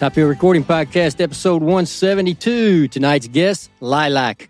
Top Hill Recording Podcast, episode 172. Tonight's guest, Lylak.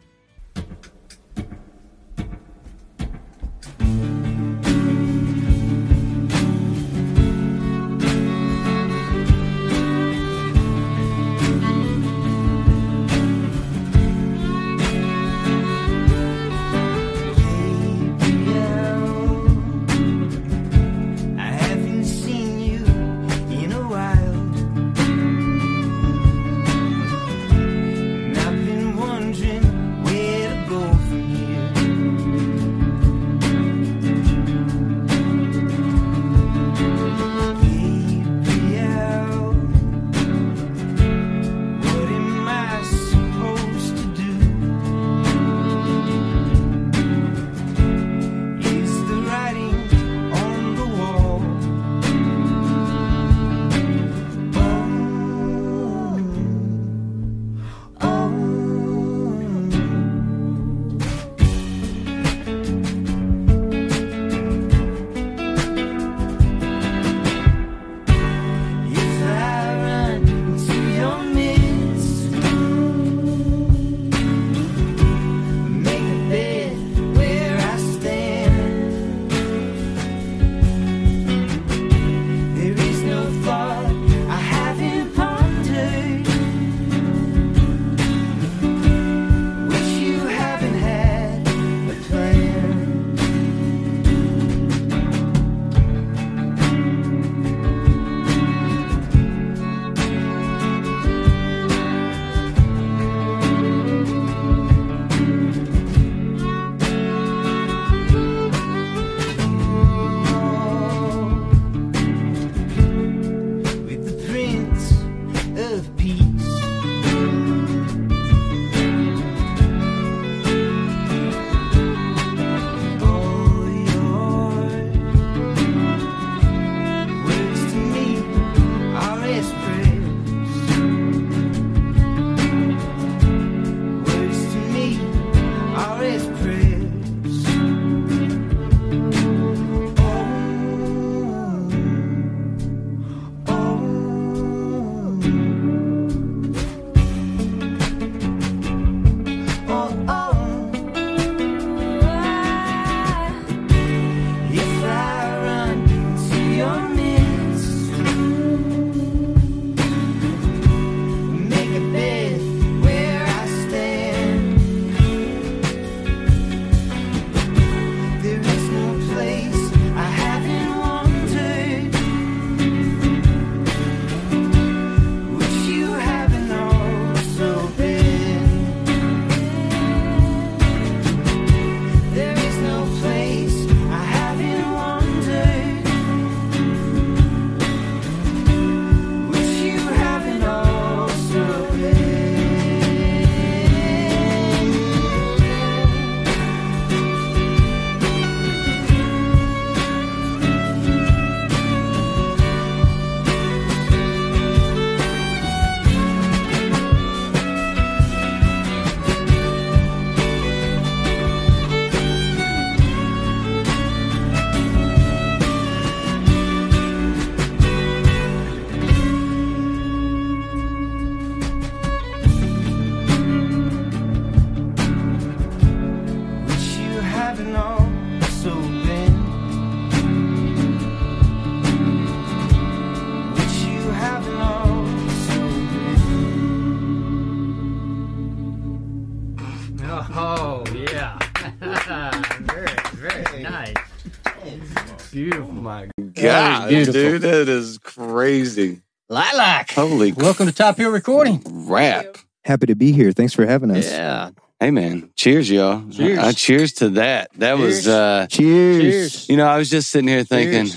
My God, beautiful. dude, that is crazy. Lylak. Holy Welcome to Top Hill Recording. crap. Happy to be here. Thanks for having us. Yeah. Hey, man. Cheers, y'all. Cheers. Uh, cheers to that. That Cheers. was, uh, Cheers. Cheers. you know, I was just sitting here thinking,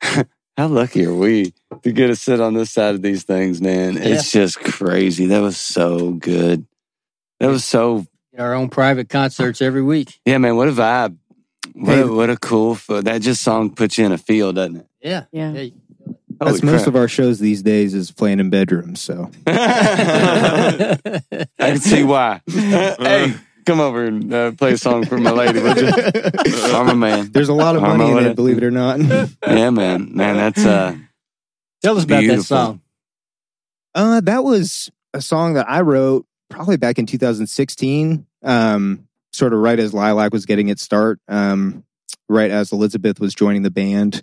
how lucky are we to get to sit on this side of these things, man? It's just crazy. That was so good. That was so, Our own private concerts every week. yeah, man. What a vibe. What, Hey. a, what a cool, f- that just song puts you in a feel, doesn't it? Yeah. Yeah. Yeah. That's most of our shows these days is playing in bedrooms. So I can see why. hey, come over and uh, play a song for my lady, would you? I'm a man. there's a lot of Armo money in it, it. believe it or not. Yeah, man. Man, that's uh Tell us about that song. Uh, that was a song that I wrote probably back in 2016. Um, sort of right as Lylak was getting its start. Um, right as Elizabeth was joining the band.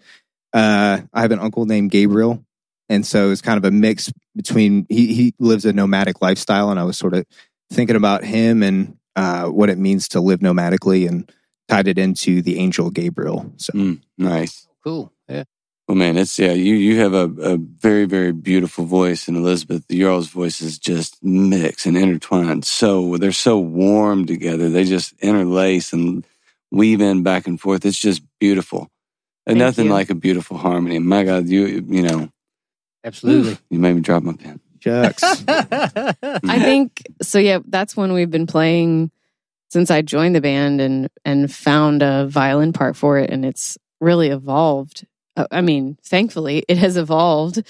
Uh, I have an uncle named Gabriel, and so it's kind of a mix between he he lives a nomadic lifestyle, and I was sort of thinking about him and uh, what it means to live nomadically, and tied it into the angel Gabriel. So Mm, nice. Cool. Yeah. Well, man, it's yeah. You you have a, a very very beautiful voice, and Elizabeth, your all's voices just mix and intertwine. So they're so warm together. They just interlace and weave in back and forth. It's just beautiful. And Thank nothing you. like a beautiful harmony. My God, you you know, Absolutely. you made me drop my pen. Chucks. Mm. I think so. Yeah, that's when we've been playing since I joined the band and and found a violin part for it, and it's really evolved. Uh, I mean, thankfully, it has evolved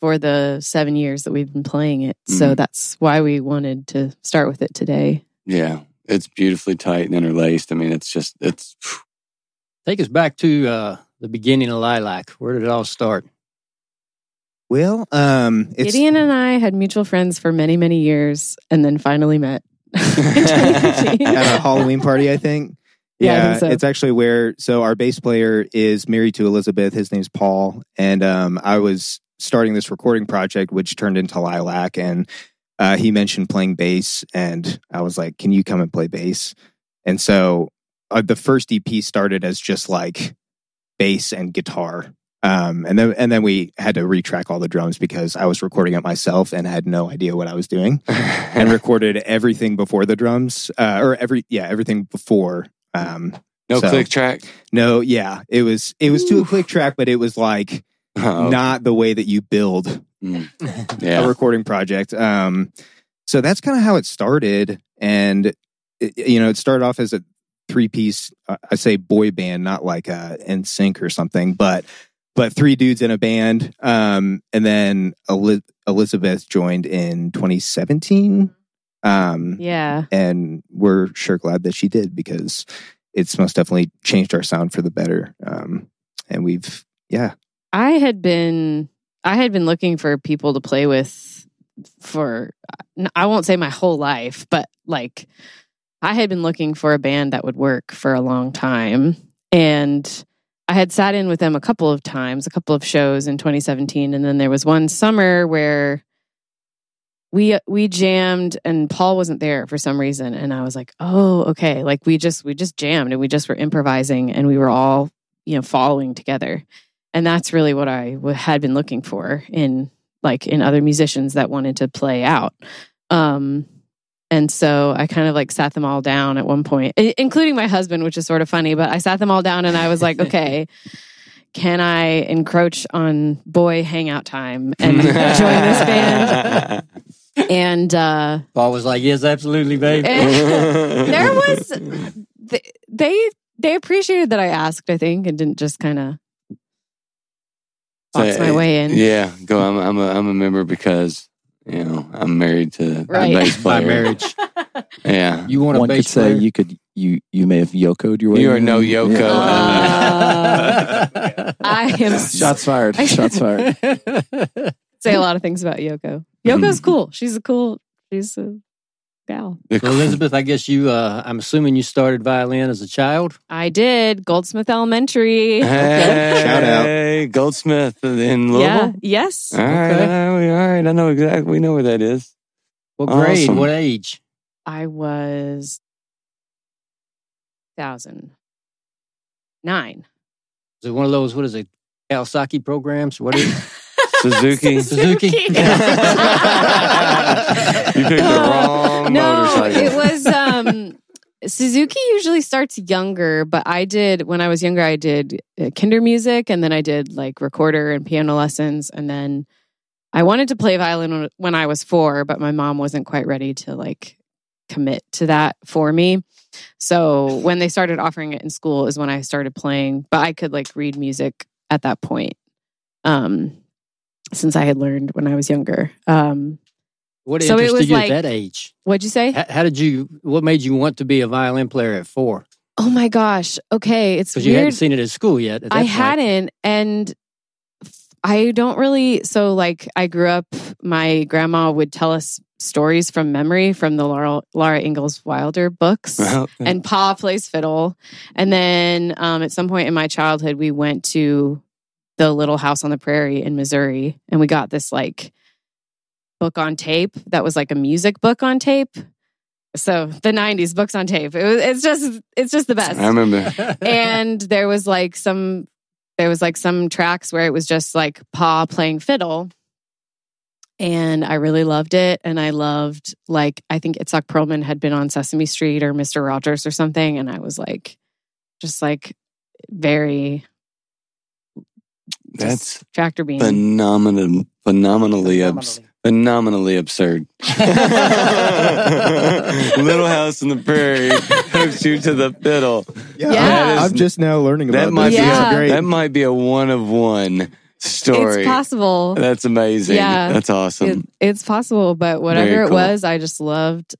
for the seven years that we've been playing it. So Mhm. that's why we wanted to start with it today. Yeah, it's beautifully tight and interlaced. I mean, it's just it's Take us back to uh, the beginning of Lylak. Where did it all start? well, um, it's Gideon and I had mutual friends for many, many years, and then finally met. at a Halloween party, I think. Yeah, so. it's actually where so our bass player is married to Elizabeth. His name's Paul, and um, I was starting this recording project, which turned into Lylak, and uh, he mentioned playing bass, and I was like, "Can you come and play bass?" And so uh, the first EP started as just like bass and guitar. Um, and then and then we had to retrack all the drums because I was recording it myself and had no idea what I was doing and recorded everything before the drums uh, or every yeah everything before um no So- click track. no yeah. It was it was to a click track but it was like Oh, not the way that you build a yeah. recording project. Um so that's kind of how it started. And it, you know it started off as a three piece uh, i say boy band not like a NSYNC or something but but three dudes in a band. Um and then Eli- elizabeth joined in 2017 um yeah. and we're sure glad that she did because it's most definitely changed our sound for the better. Um, and we've, yeah, I had been I had been looking for people to play with for I won't say my whole life, but like I had been looking for a band that would work for a long time and I had sat in with them a couple of times, a couple of shows in 2017 and then there was one summer where we we jammed and Paul wasn't there for some reason and I was like, "Oh, okay." Like we just we just jammed and we just were improvising and we were all, you know, following together and that's really what I w- had been looking for in like in other musicians that wanted to play out. Um, and so I kind of like sat them all down at one point, including my husband, which is sort of funny. But I sat them all down and I was like, okay, can I encroach on boy hangout time and join this band? And uh, Paul was like, "Yes, absolutely, babe." there was they they appreciated that I asked, I think, and didn't just kind of box my way in. Yeah, go. I'm I'm a I'm a member because you know I'm married to Right. the bass By marriage, Yeah, you want a One could bass say player? you could you you may have yokoed your way. You are in. no Yoko. Uh, I am Shots fired. Shots fired. say a lot of things about Yoko. Yoko's cool. She's a cool. She's a gal. So Elizabeth, I guess you. Uh, I'm assuming you started violin as a child. I did Goldsmith Elementary. Hey, Shout out. Hey, Goldsmith in Louisville. yeah. Yes. All right, Okay. all right, all right. I know exactly. We know where that is. What grade? Awesome. What age? I was thousand nine. Is it one of those? What is it? Kawasaki programs? What is it? Suzuki. Suzuki. You picked the wrong no, motorcycle. it was um Suzuki usually starts younger, but I did when I was younger. I did uh, Kindermusik, and then I did like recorder and piano lessons, and then I wanted to play violin when- when I was four, but my mom wasn't quite ready to like commit to that for me. So when they started offering it in school is when I started playing, but I could like read music at that point. Um, since I had learned when I was younger. Um, What So it interested was you like- at that age? what'd you say? How, how did you? What made you want to be a violin player at four? Oh my gosh. Okay. It's Because you hadn't seen it at school yet. at I point. hadn't. And I don't really. So, like, I grew up, my grandma would tell us stories from memory from the Laura, Laura Ingalls Wilder books. And Pa plays fiddle. And then um, at some point in my childhood, we went to the Little House on the Prairie in Missouri, and we got this like book on tape that was like a music book on tape. So the '90s books on tape. It was. It's just. It's just the best I remember. and there was like some there was like some tracks where it was just like pa playing fiddle and i really loved it and i loved like i think itzhak perlman had been on sesame street or mr rogers or something and i was like just like very That's tractor beam phenomenal, phenomenally, abs- phenomenally absurd. Little House on the Prairie hooks you to the fiddle. Yeah, Yeah. I'm just now learning about That might this. be Yeah. a, great. that might be a one of one story. it's possible That's amazing. Yeah. That's awesome. it, it's possible but whatever Very it was i just loved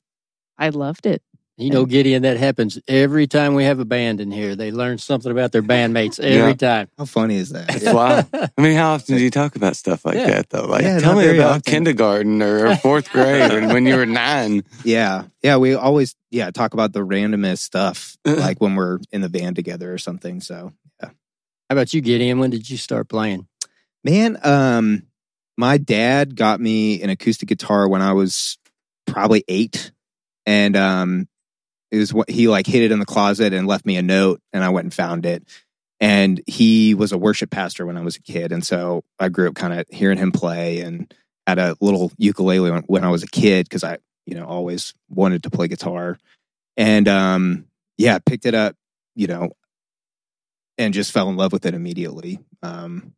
i loved it You know, Gideon, that happens every time we have a band in here. They learn something about their bandmates every Yeah. time. How funny is that? That's wild. I mean, how often do you talk about stuff like Yeah. that, though? Like, Yeah, tell me about often. kindergarten or, or fourth grade or when you were nine. Yeah. Yeah. We always, yeah, talk about the randomest stuff, like when we're in the band together or something. So, yeah. How about you, Gideon? When did you start playing? man, um, my dad got me an acoustic guitar when I was probably eight. And, um, it was what he like hid it in the closet and left me a note and I went and found it. And he was a worship pastor when I was a kid. And so I grew up kind of hearing him play and had a little ukulele when, when I was a kid because I, you know, always wanted to play guitar. And um, yeah, picked it up, you know, and just fell in love with it immediately. Um,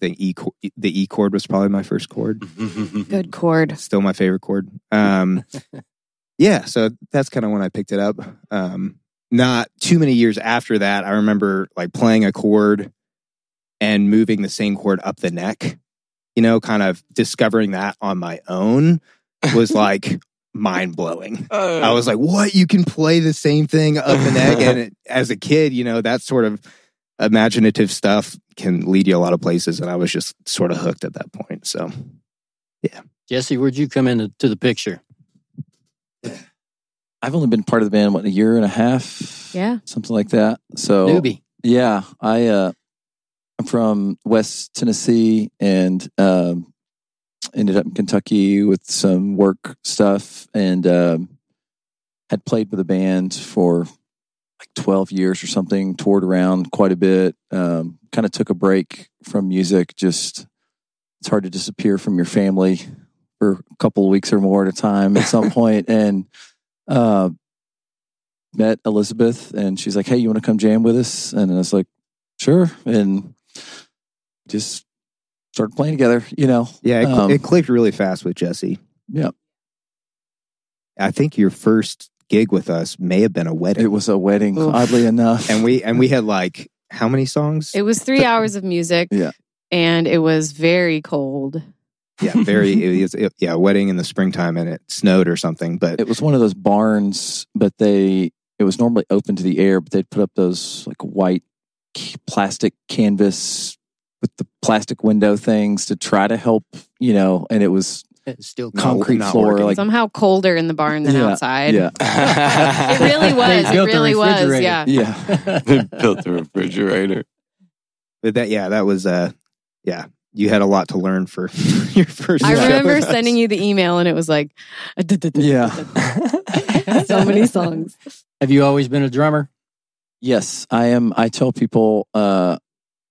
the E chord, the E chord was probably my first chord. good chord Still my favorite chord. Um, yeah, so that's kind of when I picked it up. Um, not too many years after that, I remember like playing a chord and moving the same chord up the neck. You know, kind of discovering that on my own was like mind blowing. I was like, "What? You can play the same thing up the neck?" And it, as a kid, you know, that sort of imaginative stuff can lead you a lot of places. And I was just sort of hooked at that point. So, yeah. Jesse, where'd you come into the picture? I've only been part of the band what a year and a half, yeah something like that. So Newbie. yeah, I uh, I'm from West Tennessee and um, ended up in Kentucky with some work stuff and um, had played with a band for like 12 years or something. Toured around quite a bit. Um, kind of took a break from music. Just it's hard to disappear from your family for a couple of weeks or more at a time at some point and uh, met Elizabeth and she's like, Hey, you want to come jam with us? And I was like, Sure. And just started playing together, you know. yeah, it, Um, it clicked really fast with Jesse. Yeah. I think your first gig with us may have been a wedding. It was a wedding, Oof. oddly enough. and we and we had like how many songs? it was three hours of music Yeah. and it was very cold yeah, very. It was it- yeah, a wedding in the springtime, and it snowed or something. But it was one of those barns, but they it was normally open to the air, but they'd put up those like white plastic canvas with the plastic window things to try to help, you know, and it was It's still concrete not floor working. like somehow colder in the barn than Yeah, outside yeah. it really was it built a really was refrigerator. yeah yeah. they built the refrigerator. but that yeah, that was uh yeah. You had a lot to learn for your first. I show remember sending you the email and it was like, Yeah. so many songs. Have you always been a drummer? Yes, I am. I tell people uh,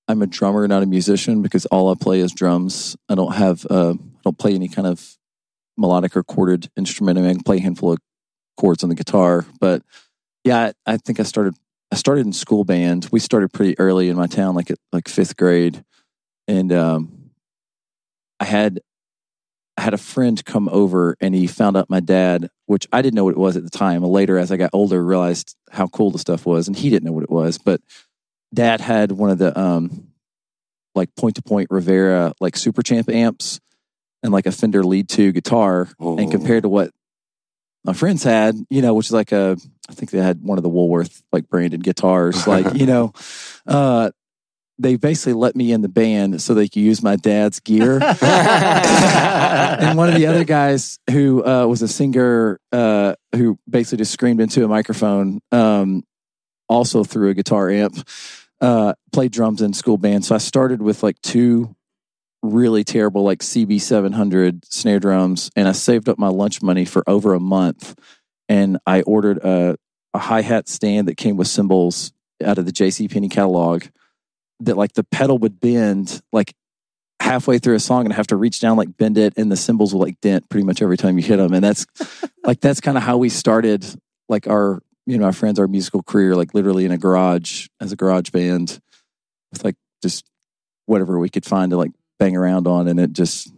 I'm a drummer, not a musician, because all I play is drums. I don't have. Uh, I don't play any kind of melodic or chorded instrument. I mean, I can play a handful of chords on the guitar, but yeah, I, I think I started. I started in school band. We started pretty early in my town, like at like fifth grade, and um, I had I had a friend come over and he found out my dad, which I didn't know what it was at the time. Later, as I got older, realized how cool the stuff was, and he didn't know what it was. But dad had one of the um, like point to point Rivera like Super Champ amps and like a Fender Lead Two guitar, Oh. and compared to what my friends had, you know, which is like a I think they had one of the Woolworth like branded guitars, like you know, uh, they basically let me in the band so they could use my dad's gear. and one of the other guys who uh, was a singer uh, who basically just screamed into a microphone, um, also through a guitar amp, uh, played drums in school band. So I started with like two really terrible like CB seven hundred snare drums, and I saved up my lunch money for over a month. And I ordered a, a hi hat stand that came with cymbals out of the J.C. Penney catalog. That like the pedal would bend like halfway through a song and have to reach down like bend it, and the cymbals will like dent pretty much every time you hit them. And that's like that's kind of how we started like our you know our friends our musical career like literally in a garage as a garage band with like just whatever we could find to like bang around on and it just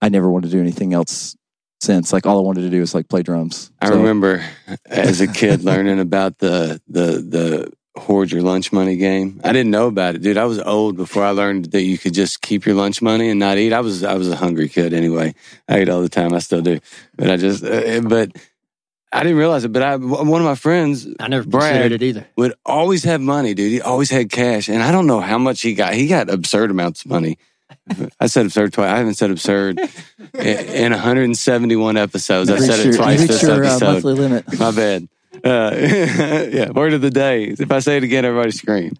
I never wanted to do anything else since. Like all I wanted to do was like play drums. I So- remember as a kid learning about the the the hoard your lunch money game. I didn't know about it, dude. I was old before I learned that you could just keep your lunch money and not eat. I was I was a hungry kid anyway. I ate all the time. I still do, but I just uh, but I didn't realize it. But I one of my friends I never Brad. considered it either. would always have money, dude. He always had cash, and I don't know how much he got. He got absurd amounts of money. I said absurd twice. I haven't said absurd in in 171 episodes. I said it twice reach this your, uh, episode. monthly limit. My bad. Uh, yeah, word of the day. If I say it again, everybody scream.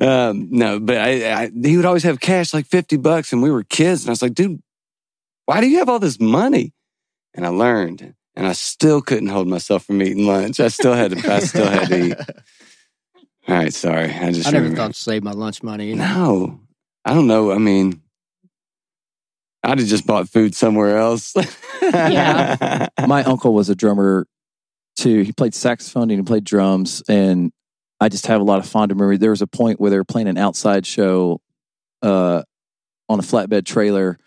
Um, no, but I, I, he would always have cash, like 50 bucks, and we were kids. And I was like, dude, why do you have all this money? And I learned, and I still couldn't hold myself from eating lunch. I still had to, I still had to eat. All right, sorry. I just I never remembered. thought to save my lunch money. Either. No, I don't know. I mean, I'd have just bought food somewhere else. Yeah. my uncle was a drummer too. He played saxophone and he played drums, and I just have a lot of fond memory. There was a point where they were playing an outside show uh, on a flatbed trailer,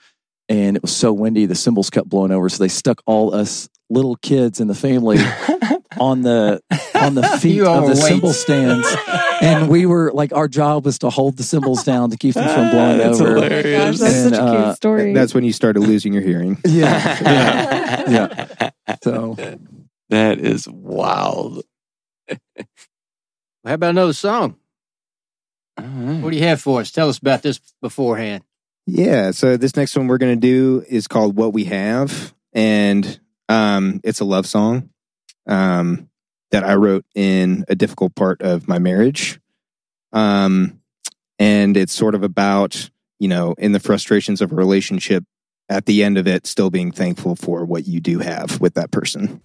and it was so windy the cymbals kept blowing over, so they stuck all us little kids in the family on the on the feet of the overweight. cymbal stands. And we were like, our job was to hold the cymbals down to keep them from blowing That's over. hilarious. Gosh, that's And, such a uh, cute story. That's when you started losing your hearing. Yeah, yeah, yeah. So That is wild. How about another song? All right. What do you have for us? Tell us about this beforehand. Yeah. So this next one we're going to do is called What We Have. And um, it's a love song um, that I wrote in a difficult part of my marriage. Um, and it's sort of about, you know, in the frustrations of a relationship, at the end of it, still being thankful for what you do have with that person.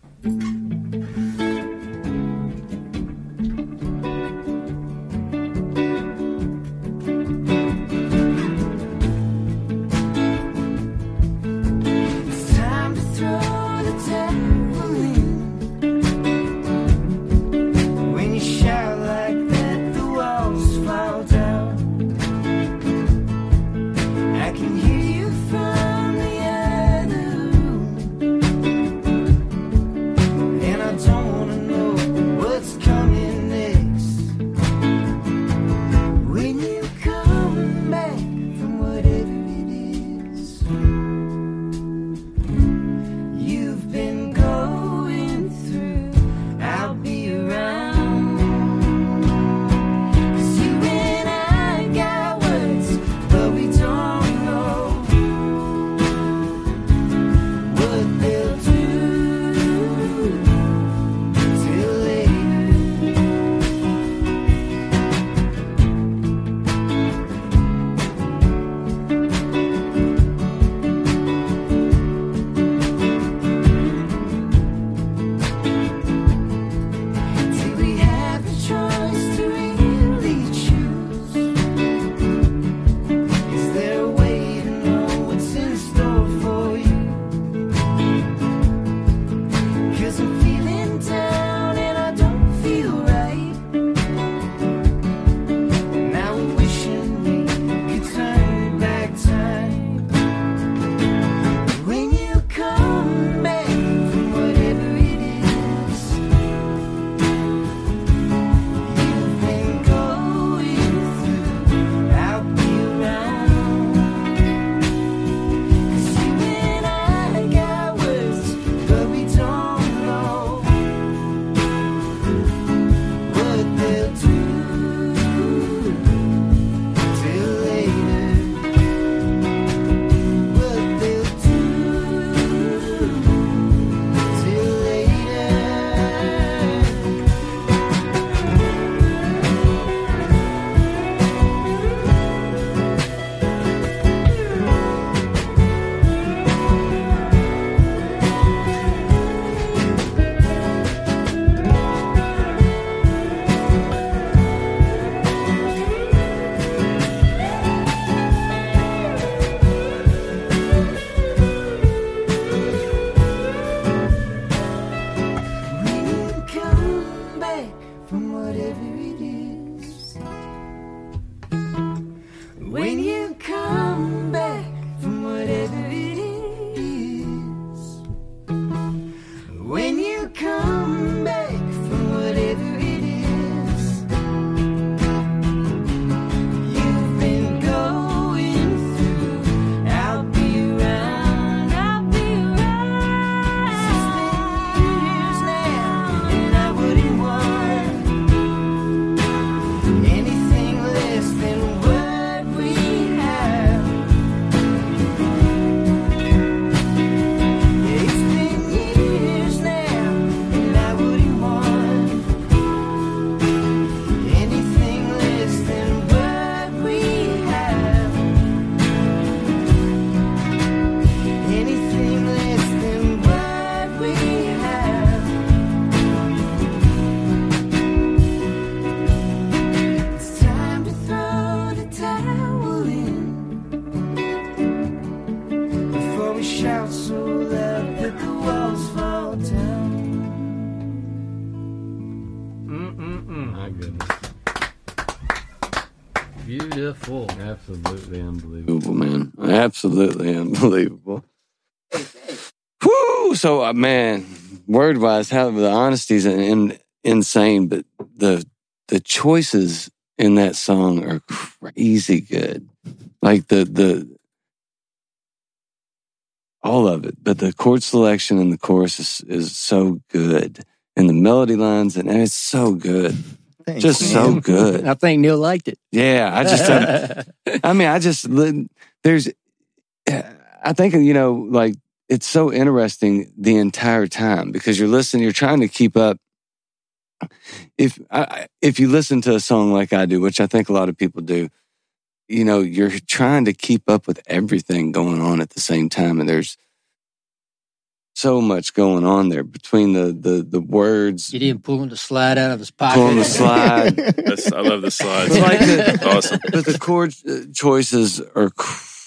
Man, word wise, how the honesty is in, in, insane, but the the choices in that song are crazy good. Like the the all of it, but the chord selection and the chorus is, is so good, and the melody lines, and it's so good, Thanks, just so good. I think Neil liked it. Yeah, I just. I mean, I just there's. I think you know, like it's so interesting the entire time because you're listening, you're trying to keep up. If I, if you listen to a song like I do, which I think a lot of people do, you know, you're trying to keep up with everything going on at the same time, and there's so much going on there between the the the words, Gideon pulling the slide out of his pocket. pulling the slide. I love the slides. But like the- awesome. but the chord uh, choices are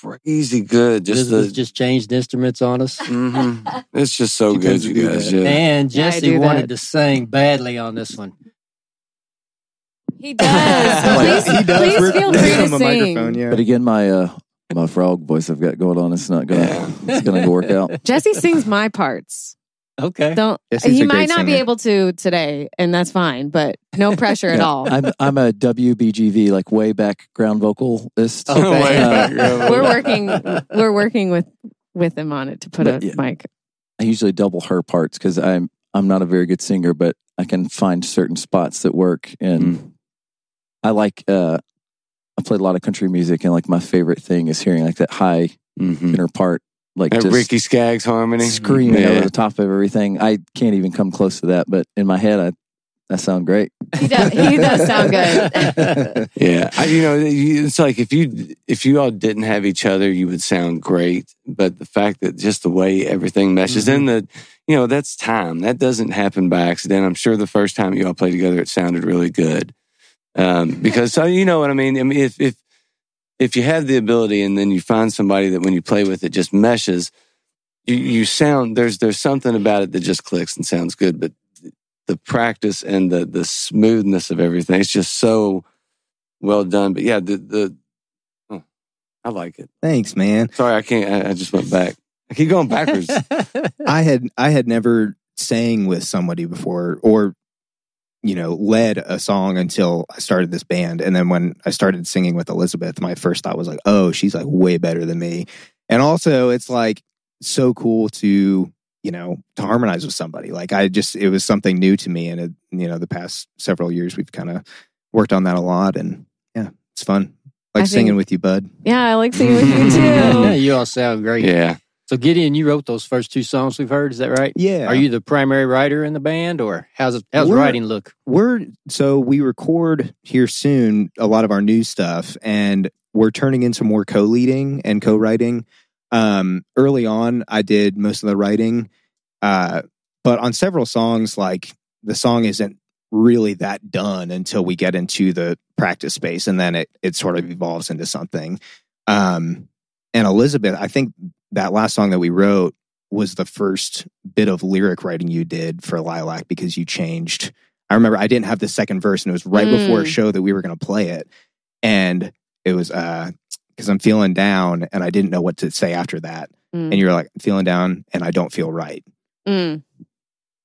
crazy good. Just Elizabeth the just changed instruments on us. hmm It's just so good, you guys. Yeah. And Jesse do wanted that. to sing badly on this one. He does. Like, please, he does. please We're- feel free to a sing. microphone, yeah. But again, my uh, my frog voice I've got going on, it's not gonna it's gonna work out. Jesse sings my parts. Okay. Don't Jesse's he a might great not be singer. able to today, and that's fine. But no pressure at all. I'm I'm a WBGV like way background vocalist. Okay. Way Uh, back, yeah. we're working. We're working with with him on it to put But, a yeah. mic. I usually double her parts because I'm I'm not a very good singer, but I can find certain spots that work. And I like uh, I played a lot of country music, and like my favorite thing is hearing like that high Mhm. inner part, like That just Ricky Skaggs harmony. screaming Yeah. over the top of everything. I can't even come close to that, but in my head, I I sound great. He does. He does sound good. Yeah, I, you know, it's like if you if you all didn't have each other, you would sound great. But the fact that just the way everything meshes in the, you know, that's time. That doesn't happen by accident. I'm sure the first time you all played together, it sounded really good. Um, because so you know what I mean. I mean, if if if you have the ability and then you find somebody that when you play with it just meshes, you you sound there's there's something about it that just clicks and sounds good. But the practice and the the smoothness of everything, it's just so well done. But yeah, the the oh, I like it. Thanks, man. Sorry, I can't. I, I just went back. I keep going backwards. I had I had never sang with somebody before or you know led a song until I started this band and then when I started singing with Elizabeth my first thought was like oh she's like way better than me and also it's like so cool to you know to harmonize with somebody like I just it was something new to me and it, you know the past several years we've kind of worked on that a lot and yeah it's fun like I singing think- with you bud Yeah, I like singing with you too. Yeah. You all sound great. yeah, So Gideon, you wrote those first two songs we've heard. Is that right? yeah Are you the primary writer in the band, or how's it, how's We're- writing look? we're so we record here soon a lot of our new stuff and we're turning into more co-leading and co-writing um early on i did most of the writing uh but on several songs like the song isn't really that done until we get into the practice space and then it it sort of evolves into something um and elizabeth i think that last song that we wrote was the first bit of lyric writing you did for Lylak because you changed I remember I didn't have the second verse, and it was right before a Mm. show that we were going to play it, and it was uh because I'm feeling down, and I didn't know what to say after that, Mm. and you were like I'm feeling down, and I don't feel right, Mm.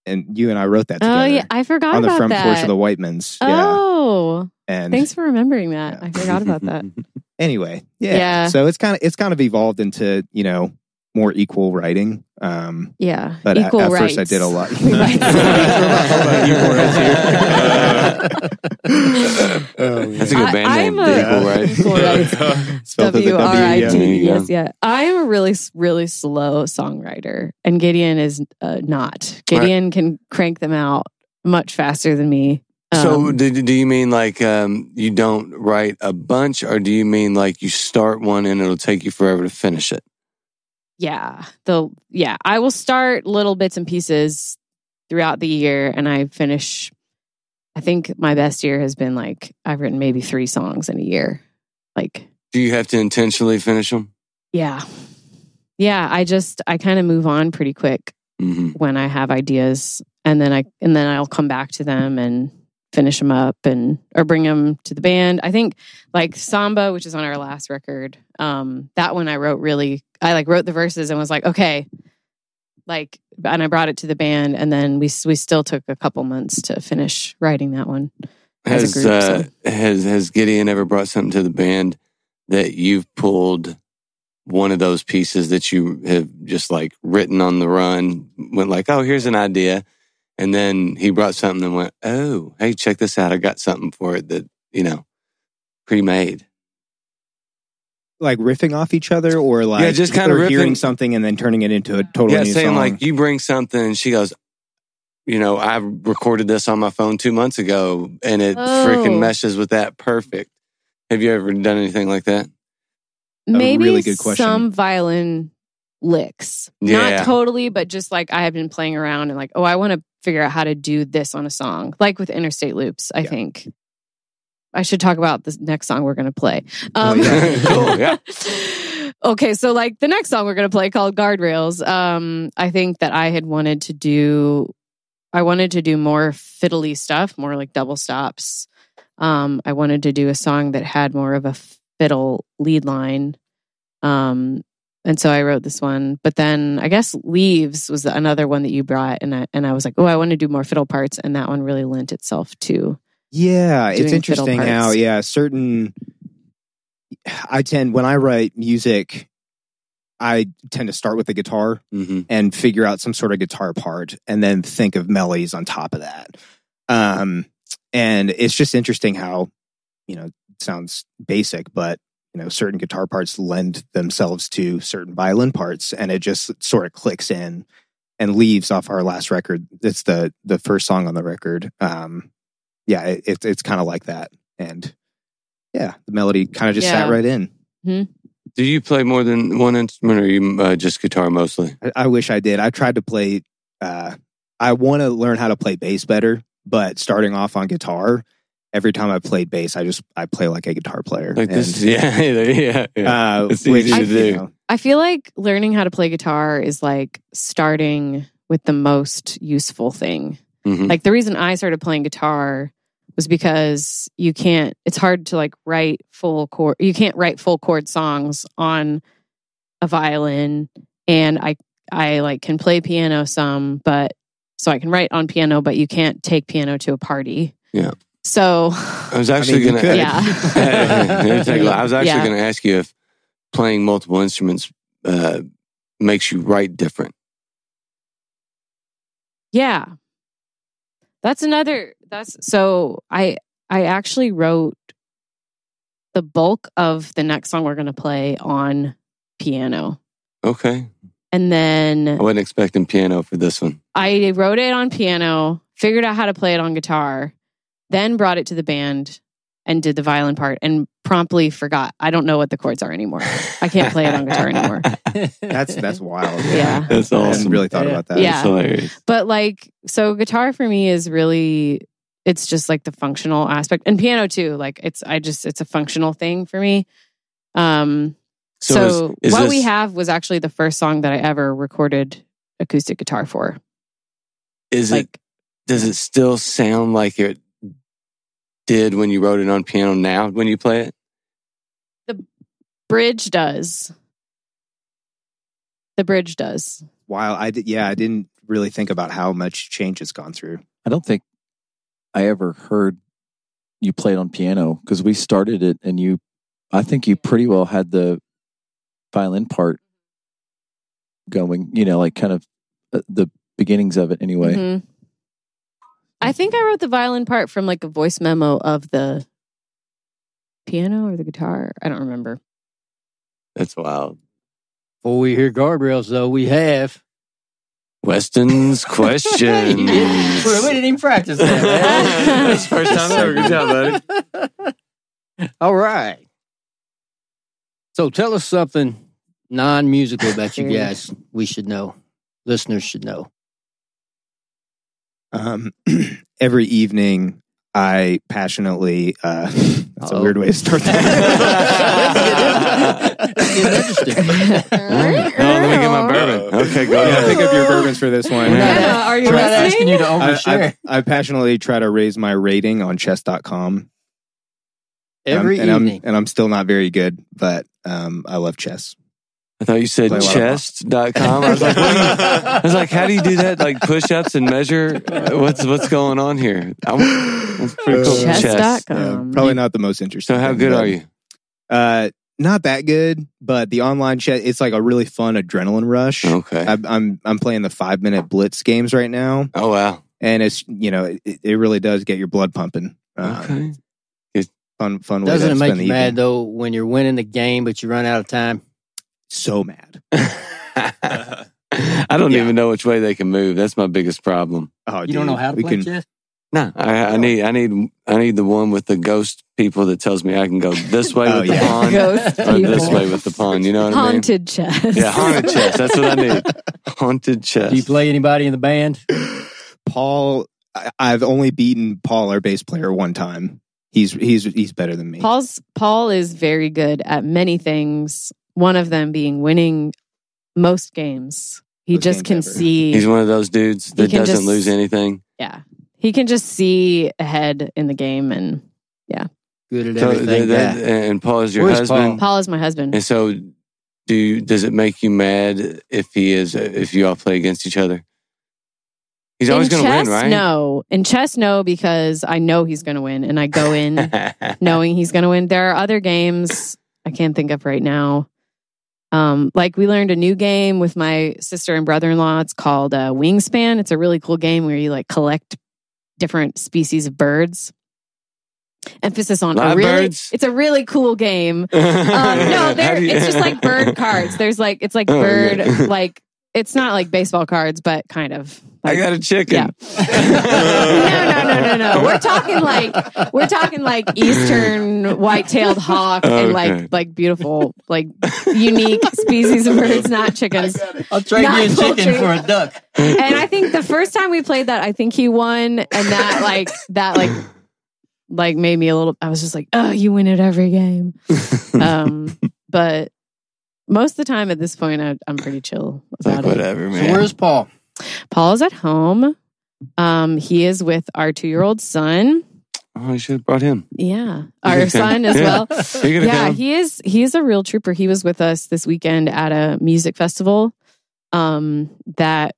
and you and I wrote that together Oh yeah, I forgot about it. on the front that. porch of the Whitemans, yeah, oh, and thanks for remembering that. Yeah. I forgot about that. anyway, yeah. Yeah. so it's kind of it's kind of evolved into you know more equal writing, um, Yeah, but at- equal at, rights. first I did a lot. Rights. Hold on, equal rights here. Oh, that's a good band I- name. I'm The a- Equal Right. Equal rights. Spelled with a W R I yeah. T There you E go. S. Yeah, I am a really, really slow songwriter, and Gideon is uh, not. Gideon can crank them out much faster than me. So, Um, do, do you mean like um, you don't write a bunch, or do you mean like you start one and it'll take you forever to finish it? yeah, the yeah, I will start little bits and pieces throughout the year, and I finish. I think my best year has been like I've written maybe three songs in a year. Like, Do you have to intentionally finish them? yeah, yeah, I just I kind of move on pretty quick hmm when I have ideas, and then I and then I'll come back to them and finish them up and or bring them to the band. I think like Samba, which is on our last record, um, that one I wrote really. I like wrote the verses and was like, okay, like, and I brought it to the band, and then we we still took a couple months to finish writing that one. as a Has group, uh, so. has has Gideon ever brought something to the band that you've pulled one of those pieces that you have just like written on the run? Went like, oh, here's an idea, and then he brought something and went, oh, hey, check this out. I got something for it that you know pre-made. Like riffing off each other, or like Yeah, just kinda or hearing something and then turning it into a totally yeah, new saying song. like you bring something, and she goes, you know, I recorded this on my phone two months ago, and it Oh. freaking meshes with that perfect. Have you ever done anything like that? Maybe really good question. some violin licks. Yeah. Not totally, but just like I have been playing around and like, oh, I want to figure out how to do this on a song, like with Interstate Loops, I Yeah. think. I should talk about the next song we're going to play. Oh, Um, yeah. Cool, yeah. okay, so like the next song we're going to play called Guardrails, um, I think that I had wanted to do, I wanted to do more fiddly stuff, more like double stops. Um, I wanted to do a song that had more of a fiddle lead line. Um, and so I wrote this one, but then I guess Leaves was another one that you brought, and I and I was like, oh, I want to do more fiddle parts, and that one really lent itself to. Yeah, it's doing fiddle interesting how yeah, certain I tend when I write music I tend to start with the guitar hmm and figure out some sort of guitar part and then think of melodies on top of that. Um and it's just interesting how you know, sounds basic but you know, certain guitar parts lend themselves to certain violin parts and it just sort of clicks in and leaves off our last record. It's the the first song on the record. Um yeah, it, it's it's kind of like that, and yeah, the melody kind of just sat right in. Do you play more than one instrument, or you uh, just guitar mostly? I, I wish I did. I tried to play. Uh, I want to learn how to play bass better, but starting off on guitar, every time I played bass, I just I play like a guitar player. Like this? And, Yeah, yeah, yeah. uh, It's which, easy to you do. know, I feel like learning how to play guitar is like starting with the most useful thing. Mhm. Like the reason I started playing guitar was because you can't it's hard to like write full chord you can't write full chord songs on a violin and I I like can play piano some but so I can write on piano but you can't take piano to a party. Yeah. So I was actually you going to. Yeah. I was actually Yeah. going to ask you if playing multiple instruments uh, makes you write different. Yeah. That's another that's so I I actually wrote the bulk of the next song we're going to play on piano. Okay, And then I wasn't expecting piano for this one. I wrote it on piano, figured out how to play it on guitar, then brought it to the band and did the violin part and promptly forgot. I don't know what the chords are anymore. I can't play it on guitar anymore. that's that's wild. Yeah. That's I awesome. hadn't really thought Yeah. about that. Yeah. But like, so guitar for me is really, it's just like the functional aspect, and piano too. Like, it's I just it's a functional thing for me. Um, So so is- is what this- we have was actually the first song that I ever recorded acoustic guitar for. Is it? Does it still sound like it did when you wrote it on piano? Now, when you play it, The bridge does. The bridge does. While I did, yeah, I didn't really think about how much change it's gone through. I don't think I ever heard you play it on piano because we started it and you, I think you pretty well had the violin part going, you know, like kind of uh, the beginnings of it anyway. Mhm. I think I wrote the violin part from like a voice memo of the piano or the guitar. I don't remember. that's wild. Before we hear guardrails, though, we have. Weston's question. We didn't even practice that. man. That's the first time ever. Good job, buddy. All right. So tell us something non musical about you guys we should know, listeners should know. Um, every evening, I passionately. Uh, that's a Uh-oh. weird way to start that. Interesting. Oh, let me get my bourbon. Okay, go yeah, ahead. pick up your bourbons for this one. Yeah, are you We're asking you to I, overshare. I, I passionately try to raise my rating on chess.com. Every and I'm, evening. and I'm still not very good, but um, I love chess. I thought you said Play a lot chest.com. I was like, what do you, I was like, how do you do that? Like push ups and measure? What's what's going on here? I'm, that's pretty cool. Chess Chess. dot Yeah, com. probably not the most interesting. So how thing, good but, are you? Uh, not that good, but the online chess it's like a really fun adrenaline rush. Okay. I, I'm I'm playing the five minute blitz games right now, Oh wow. and it's you know it, it really does get your blood pumping. Um, Okay. Fun fun Doesn't to it make you mad evening. though when you're winning the game but you run out of time? So mad. I don't Yeah. even know which way they can move. That's my biggest problem. Oh, You don't know how to we play can, chess? No, I, I need, I need, I need the one with the ghost people that tells me I can go this way Oh, with yeah. the pawn, Ghost or this way with the pawn. You know what I mean? Haunted chess. Yeah, haunted chess. That's what I need. Haunted chess. Do you play anybody in the band? Paul. I, I've only beaten Paul, our bass player, one time. He's he's he's better than me. Paul's Paul is very good at many things. One of them being winning most games. He Most just games can ever. see. He's one of those dudes that doesn't just- lose anything. yeah, he can just see ahead in the game. And yeah. Good at So everything. that, guy. and Paul is your Where's husband. Paul is my husband. And so, do you, does it make you mad if he is if you all play against each other? He's always going to chess, win, right? no. In chess, no, because I know he's going to win, and I go in knowing he's going to win. There are other games I can't think of right now. Um, like we learned a new game with my sister and brother-in-law. It's called uh, Wingspan. It's a really cool game where you like collect different species of birds. Emphasis on a really, birds? it's a really cool game. Um, no, they're, it's just like bird cards. There's like it's like Oh, bird like it's not like baseball cards, but kind of. I got a chicken. Yeah. no, no, no, no, no. We're talking like we're talking like eastern white-tailed hawk and like like beautiful like unique species of birds, not chickens. I'll trade Not you a chicken for a duck. And I think the first time we played that, I think he won, and that like that like like made me a little. I was just like, oh, you win at every game. Um, but most of the time at this point, I, I'm pretty chill It's like about it. whatever, So where's Paul? Paul is at home. Um, he is with our two-year-old son. oh, you should have brought him. Yeah, our son as Yeah. well. You're Yeah, come. he is. He is a real trooper. He was with us this weekend at a music festival. Um, that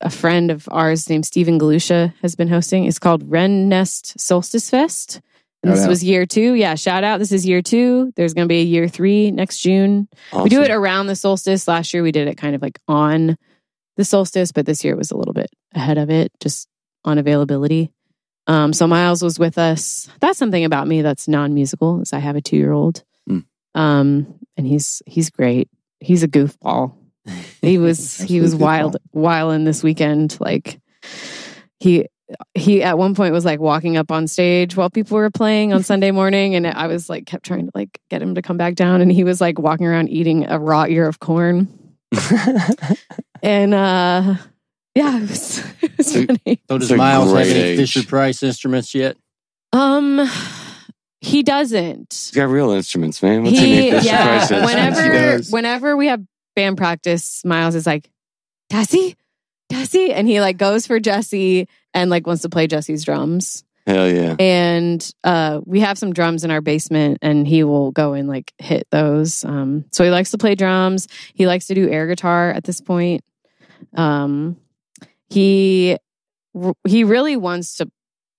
a friend of ours named Stephen Galusha has been hosting. It's called Wren Nest Solstice Fest. This out. was year two. Yeah, shout out. This is year two. There's going to be a year three next June. We do it around the solstice. Last year we did it kind of like on the solstice, but this year it was a little bit ahead of it, just on availability. Um, so Miles was with us. That's something about me that's non-musical, is I have a two-year-old, Hmm. um, and he's he's great. He's a goofball. He was he was wild wilding this weekend. Like he he at one point was like walking up on stage while people were playing on Sunday morning, and I was like kept trying to like get him to come back down, and he was like walking around eating a raw ear of corn, and uh yeah, it was, it was So- funny. So does It's Miles have great any. Fisher Price instruments yet? Um, he doesn't. He's got real instruments, man. What's He he, Fisher yeah. Price instruments? He Whenever whenever we have band practice, Miles is like, Jesse, Jesse, and he like goes for Jesse and like wants to play Jesse's drums. Hell yeah. and uh we have some drums in our basement and he will go and like hit those. Um so he likes to play drums. He likes to do air guitar at this point. Um he he really wants to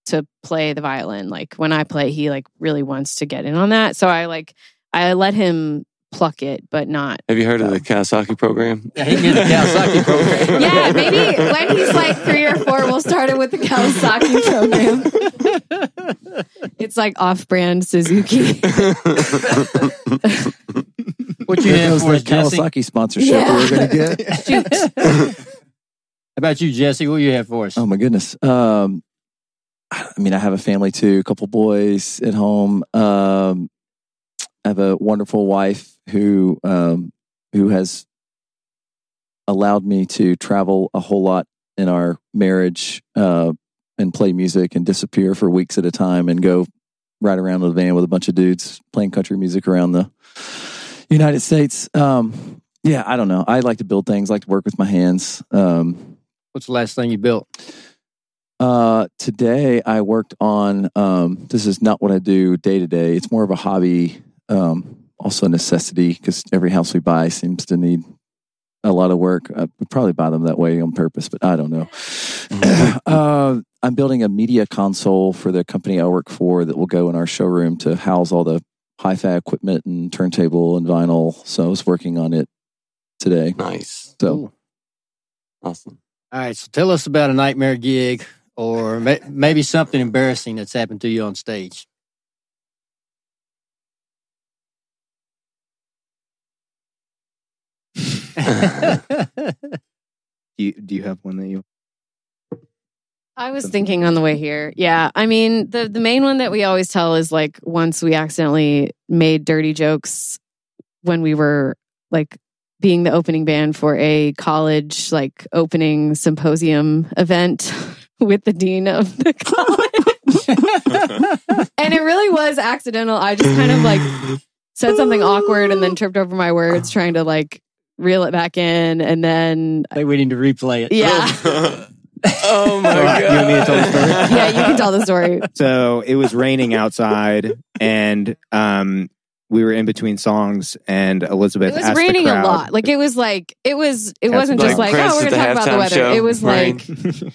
to play the violin. Like when i play he like really wants to get in on that. So i like i let him pluck it but not Have you heard of the Kawasaki program? Yeah, he can the Kawasaki program. yeah maybe when he's like three or four we'll start it with the kawasaki program it's like off-brand suzuki What you There have for us, that Jesse? Kawasaki sponsorship Yeah. we're going to get. How about you, Jesse? What you have for us? Oh my goodness. Um, I mean, I have a family too, a couple boys at home. Um, I have a wonderful wife who um, who has allowed me to travel a whole lot in our marriage. Uh, and play music and disappear for weeks at a time and go ride around in a van with a bunch of dudes playing country music around the United States. Um, yeah, I don't know. I like to build things, like to work with my hands. Um, What's the last thing you built? uh, today I worked on. Um, this is not what I do day to day. It's more of a hobby, um, also a necessity because every house we buy seems to need a lot of work. I would probably buy them that way on purpose, but I don't know. uh, I'm building a media console for the company I work for that will go in our showroom to house all the hi-fi equipment and turntable and vinyl. So I was working on it today. Nice. So Cool. Awesome. All right, so tell us about a nightmare gig or may- maybe something embarrassing that's happened to you on stage. Do you, do you have one that you? I was thinking on the way here. Yeah. I mean, the the main one that we always tell is like once we accidentally made dirty jokes when we were like being the opening band for a college like opening symposium event with the dean of the college. and it really was accidental. I just kind of like said something awkward and then tripped over my words trying to like reel it back in and then I think we need to replay it. yeah. oh my All right, god! you want me to tell the story? yeah, you can tell the story. So it was raining outside, and um, we were in between songs, and Elizabeth It was asked the raining a lot. Like it was like it was. It wasn't just like like, Prince oh, we're gonna talk about the weather. show, It was rain.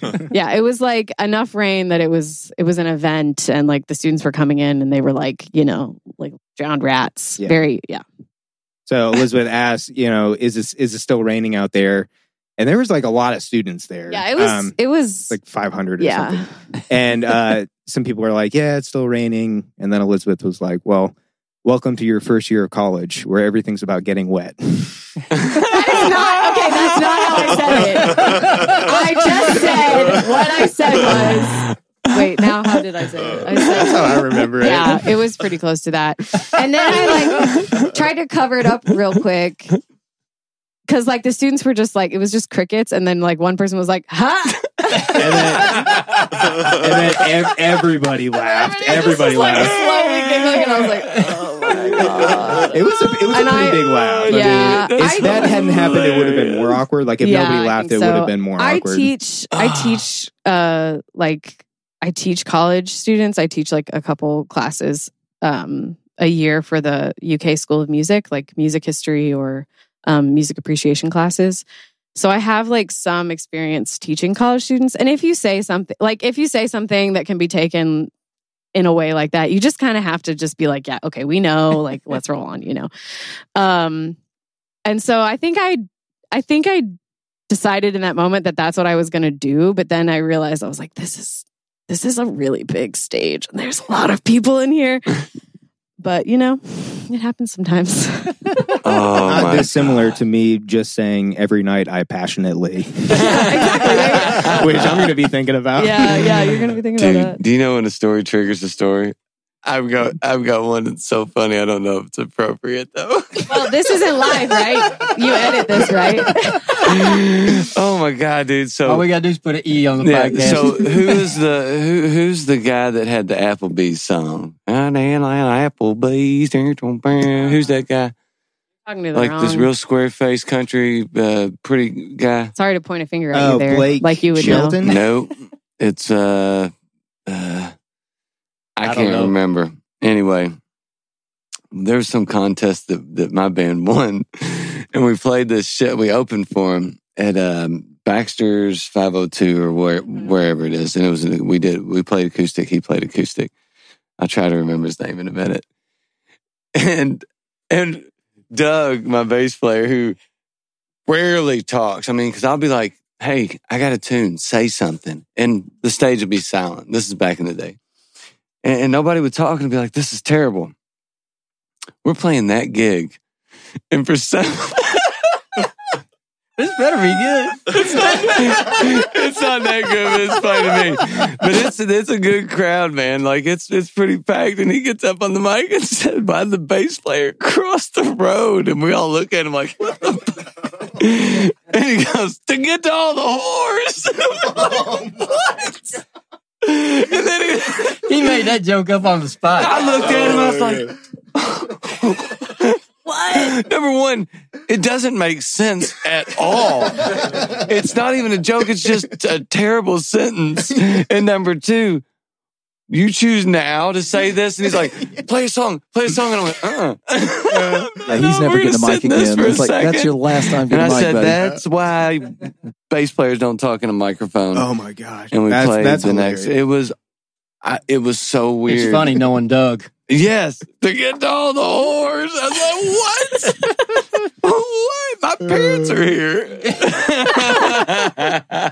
like yeah, it was like enough rain that it was it was an event, and like the students were coming in, and they were like you know like drowned rats. Yeah. Very yeah. So Elizabeth asked, you know, is this is it still raining out there? And there was like a lot of students there. Yeah, it was Um, it was like 500 or yeah. something. And uh, some people were like, yeah, it's still raining. And then Elizabeth was like, well, welcome to your first year of college where everything's about getting wet. That is not okay. That's not how I said it. I just said what I said was. Wait, now how did I say it? I said That's how I remember it. Yeah, it was pretty close to that. And then I like tried to cover it up real quick. Cause like the students were just like it was just crickets, and then like one person was like, "Ha!" And then, and then ev- everybody laughed. Everybody just, like, laughed. slowly giggling, and I was like, "Oh my god!" It was a, it was And a pretty I- big laugh. I mean, Yeah, if I- that hadn't happened, it would have been more awkward. Like if Yeah, nobody I laughed, it think would so. have been more I awkward. teach. I teach. Uh, like I teach college students. I teach like a couple classes um a year for the UK School of Music, like music history or um, music appreciation classes. So I have like some experience teaching college students. And if you say something like if you say something that can be taken in a way like that, you just kind of have to just be like, yeah, okay, we know, like let's roll on, you know. Um and so I think I I think I decided in that moment that that's what I was going to do, but then I realized I was like this is this is a really big stage and there's a lot of people in here. But, you know, it happens sometimes. Oh Not my dissimilar to me just saying every night I passionately, exactly. which I'm going to be thinking about. yeah, yeah, you're going to be thinking about Dude, that. do you know when a story triggers a story? I've got I've got one that's so funny. I don't know if it's appropriate though. Well, this isn't live, right? You edit this, right? oh my god, dude! So All we got to do is put an E on the yeah, podcast. so who's the who, who's the guy that had the Applebee's song? Applebee's. Who's that guy? Talking to the Like wrong. this real square face country, uh, pretty guy. Sorry to point a finger at Oh, you there, Blake like you would Shelton? know. No, it's uh, uh I, I can't know. remember. Anyway, there was some contest that, that my band won, and we played this shit. We opened for him at um, Baxter's 502 or where, wherever it is, and it was we did we played acoustic. He played acoustic. I'll try to remember his name in a minute. And and Doug, my bass player, who rarely talks. I mean, because I'll be like, "Hey, I got a tune. Say something," and the stage would be silent. This is back in the day, and, and nobody would talk and be like, "This is terrible." We're playing that gig, and for some, this better be good. it's not, it's not that good, but it's funny to me. But it's it's a good crowd, man. Like it's it's pretty packed, and he gets up on the mic and said, "By the bass player across the road," and we all look at him like, "What the?" fuck?" And he goes, "To get to all the whores." Oh, what? and then he, he made that joke up on the spot. I looked at him. I was like, "What?" Number one, it doesn't make sense at all. it's not even a joke. It's just a terrible sentence. And number two, you choose now to say this, and he's like, "Play a song, play a song," and I'm like, "Uh." Yeah, he's No, never we're getting a gonna mic sit in this again. for It's like that's your last time And getting I a mic, said, buddy. "That's why bass players don't talk in a microphone." Oh my gosh. and we that's, played that's the next. It was, I, it was so weird. It's funny knowing Doug. Yes, to get to all the whores. I was like, what? what? My parents are here.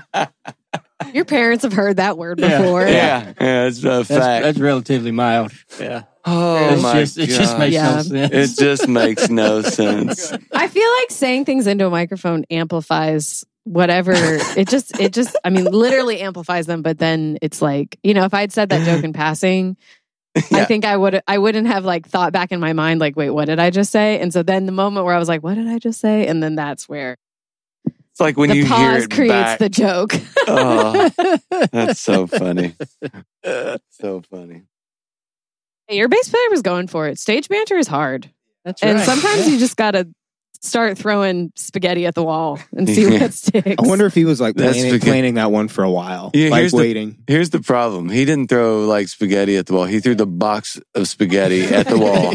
Your parents have heard that word before. yeah, yeah, it's a That's, fact. that's relatively mild. Yeah. oh it's my just, it just makes Yeah. no sense. It just makes no sense. I feel like saying things into a microphone amplifies whatever it just it just I mean literally amplifies them but then it's like you know if I'd said that joke in passing I think I would I wouldn't have like thought back in my mind like wait what did I just say and so then the moment where I was like what did I just say and then that's where It's like when the you hear pause it creates back. the joke oh, that's so funny. so funny. Hey, your bass player was going for it stage banter is hard That's right. and right. sometimes you just gotta start throwing spaghetti at the wall and see Yeah. what sticks I wonder if he was like That's planning, because- planning that one for a while, Yeah, like here's the- waiting. Here's the problem. He didn't throw like spaghetti at the wall. He threw the box of spaghetti at the wall,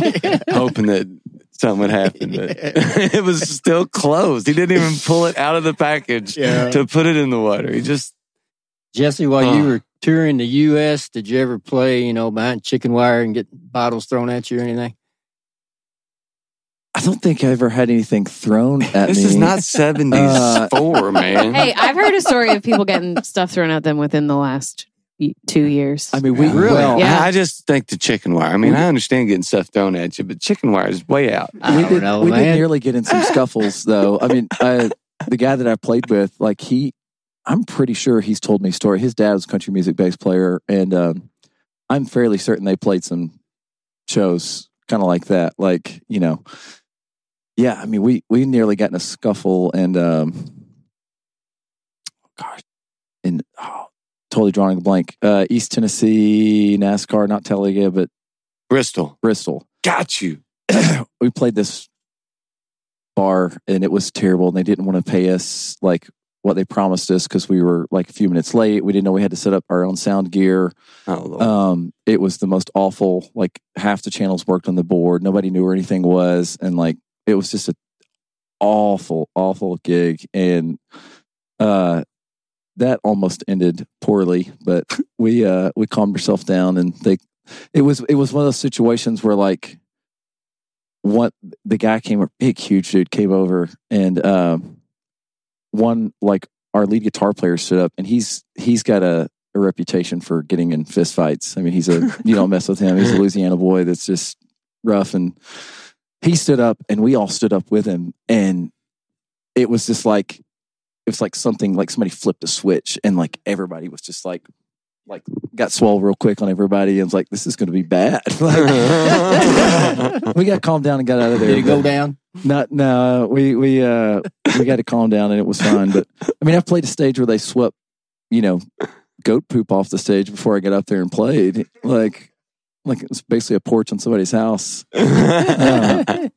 hoping that something would happen. But it was still closed. He didn't even pull it out of the package Yeah. to put it in the water. He just Jesse, while you Oh. were touring the U.S., did you ever play, you know, behind chicken wire and get bottles thrown at you or anything? I don't think I ever had anything thrown at this me. This is not seventies Uh, four, man. Hey, I've heard a story of people getting stuff thrown at them within the last two years. I mean, we Really? well, Yeah. I just think the chicken wire. I mean, I understand getting stuff thrown at you, but chicken wire is way out. I we don't did, know, we did nearly get in some scuffles though. I mean, I, the guy that I played with, like he, I'm pretty sure he's told me a story. His dad was a country music bass player, and um, I'm fairly certain they played some shows kind of like that. Like you know, yeah. I mean, we we nearly got in a scuffle, and um, gosh, and oh, totally drawing a blank. Uh, East Tennessee NASCAR, not Talladega, but Bristol, Bristol got you. we played this bar and it was terrible and they didn't want to pay us like what they promised us because we were like a few minutes late we didn't know we had to set up our own sound gear Oh, um it was the most awful like half the channels worked on the board nobody knew where anything was and like it was just a awful awful gig. And uh that almost ended poorly but we uh we calmed ourselves down and they it was it was one of those situations where like what the guy came a big huge dude came over and um one like our lead guitar player stood up and he's he's got a, a reputation for getting in fist fights. I mean he's a you don't mess with him. He's a louisiana boy that's just rough and he stood up and we all stood up with him. And it was just like it was like something like somebody flipped a switch and like everybody was just like like got swole real quick on everybody and was like this is going to be bad. We got calmed down and got out of there Did it go down? not no we we uh we got to calm down and it was fine but i mean i've played a stage where they swept you know goat poop off the stage before i got up there and played. Like like it's basically a porch on somebody's house Uh,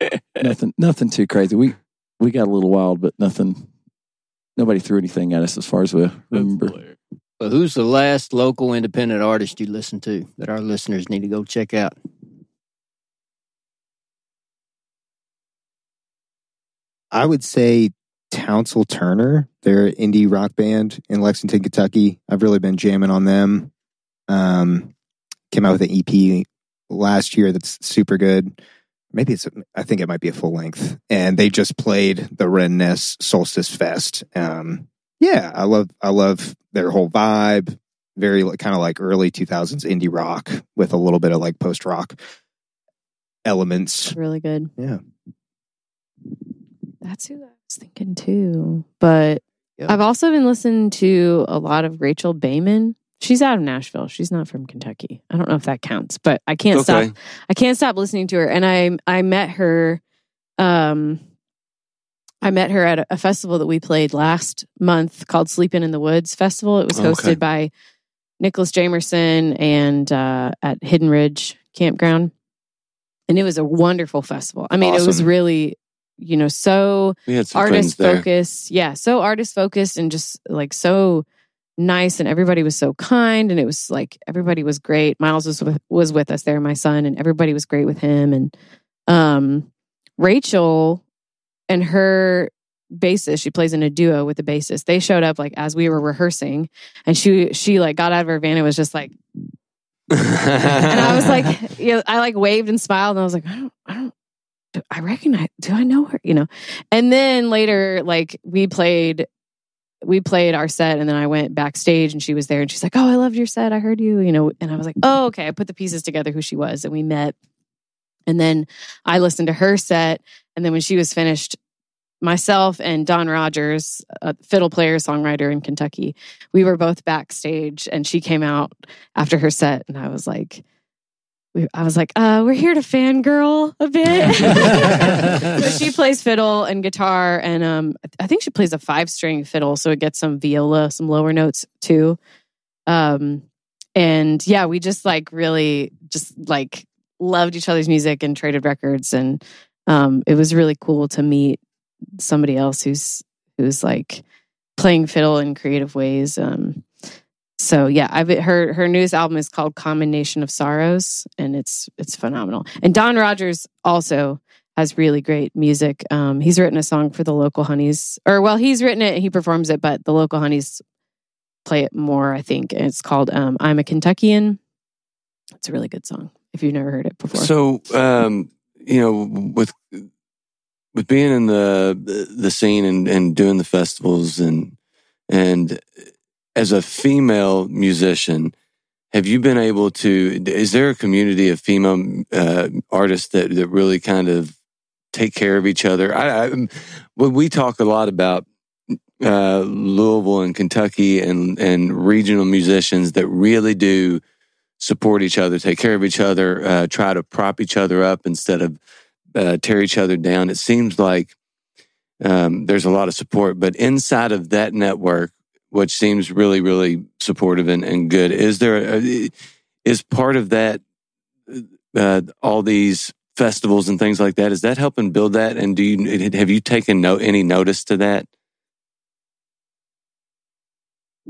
nothing nothing too crazy we we got a little wild but nothing nobody threw anything at us as far as we remember But who's the last local independent artist you listened to that our listeners need to go check out? I would say Townsell Turner. They're an indie rock band in Lexington, Kentucky. I've really been jamming on them. Um, came out with an EP last year that's super good. Maybe it's, I think it might be a full length. And they just played the Wren Nest Solstice Fest. Um, yeah, I love, I love their whole vibe. Very kind of like early 2000s indie rock with a little bit of like post rock elements. Really good. Yeah. That's who I was thinking too. But Yeah. I've also been listening to a lot of Rachel Baiman. She's out of Nashville. She's not from Kentucky. I don't know if that counts, but I can't stop. I can't stop listening to her. And I I met her um I met her at a, a festival that we played last month called Sleeping in the Woods Festival. It was hosted Okay. by Nicholas Jamerson and uh, at Hidden Ridge Campground, and it was a wonderful festival. I mean, it was really, you know, so We had some friends artist focused. Yeah, so artist focused and just like so nice, and everybody was so kind, and it was like everybody was great. Miles was with, was with us there, my son, and everybody was great with him, and um, Rachel and her bassist she plays in a duo with the bassist they showed up like as we were rehearsing and she she like got out of her van and was just like and I was like, you know, I like waved and smiled, and I was like, I don't, I don't, I recognize? Do I know her? You know. And then later, like we played, we played our set, and then I went backstage, and she was there, and she's like, "Oh, I loved your set. I heard you." You know, and I was like, "Oh, okay." I put the pieces together who she was, and we met. And then I listened to her set, and then when she was finished, myself and Don Rogers, a fiddle player, songwriter in Kentucky, we were both backstage, and she came out after her set, and I was like, we, I was like, uh, we're here to fangirl a bit. but she plays fiddle and guitar, and um, I think she plays a five string fiddle, so it gets some viola, some lower notes too. Um, and yeah, we just like really just like loved each other's music and traded records, and um, it was really cool to meet somebody else who's who's like playing fiddle in creative ways. Um, so yeah, I've her her newest album is called Common Nation of Sorrows, and it's it's phenomenal. And Don Rogers also has really great music. Um, he's written a song for the local honeys, or well, he's written it, and he performs it, but the local honeys play it more, I think. And it's called um, "I'm a Kentuckian." It's a really good song if you've never heard it before. So, um, you know, with with being in the the scene and, and doing the festivals and and as a female musician, have you been able to? Is there a community of female uh, artists that that really kind of take care of each other? I, I we talk a lot about uh, Louisville and Kentucky and and regional musicians that really do support each other, take care of each other, uh, try to prop each other up instead of uh, tear each other down. It seems like um, there's a lot of support, but inside of that network, which seems really, really supportive and, and good, is there a, is part of that uh, all these festivals and things like that? Is that helping build that? And do you have you taken no, any notice to that?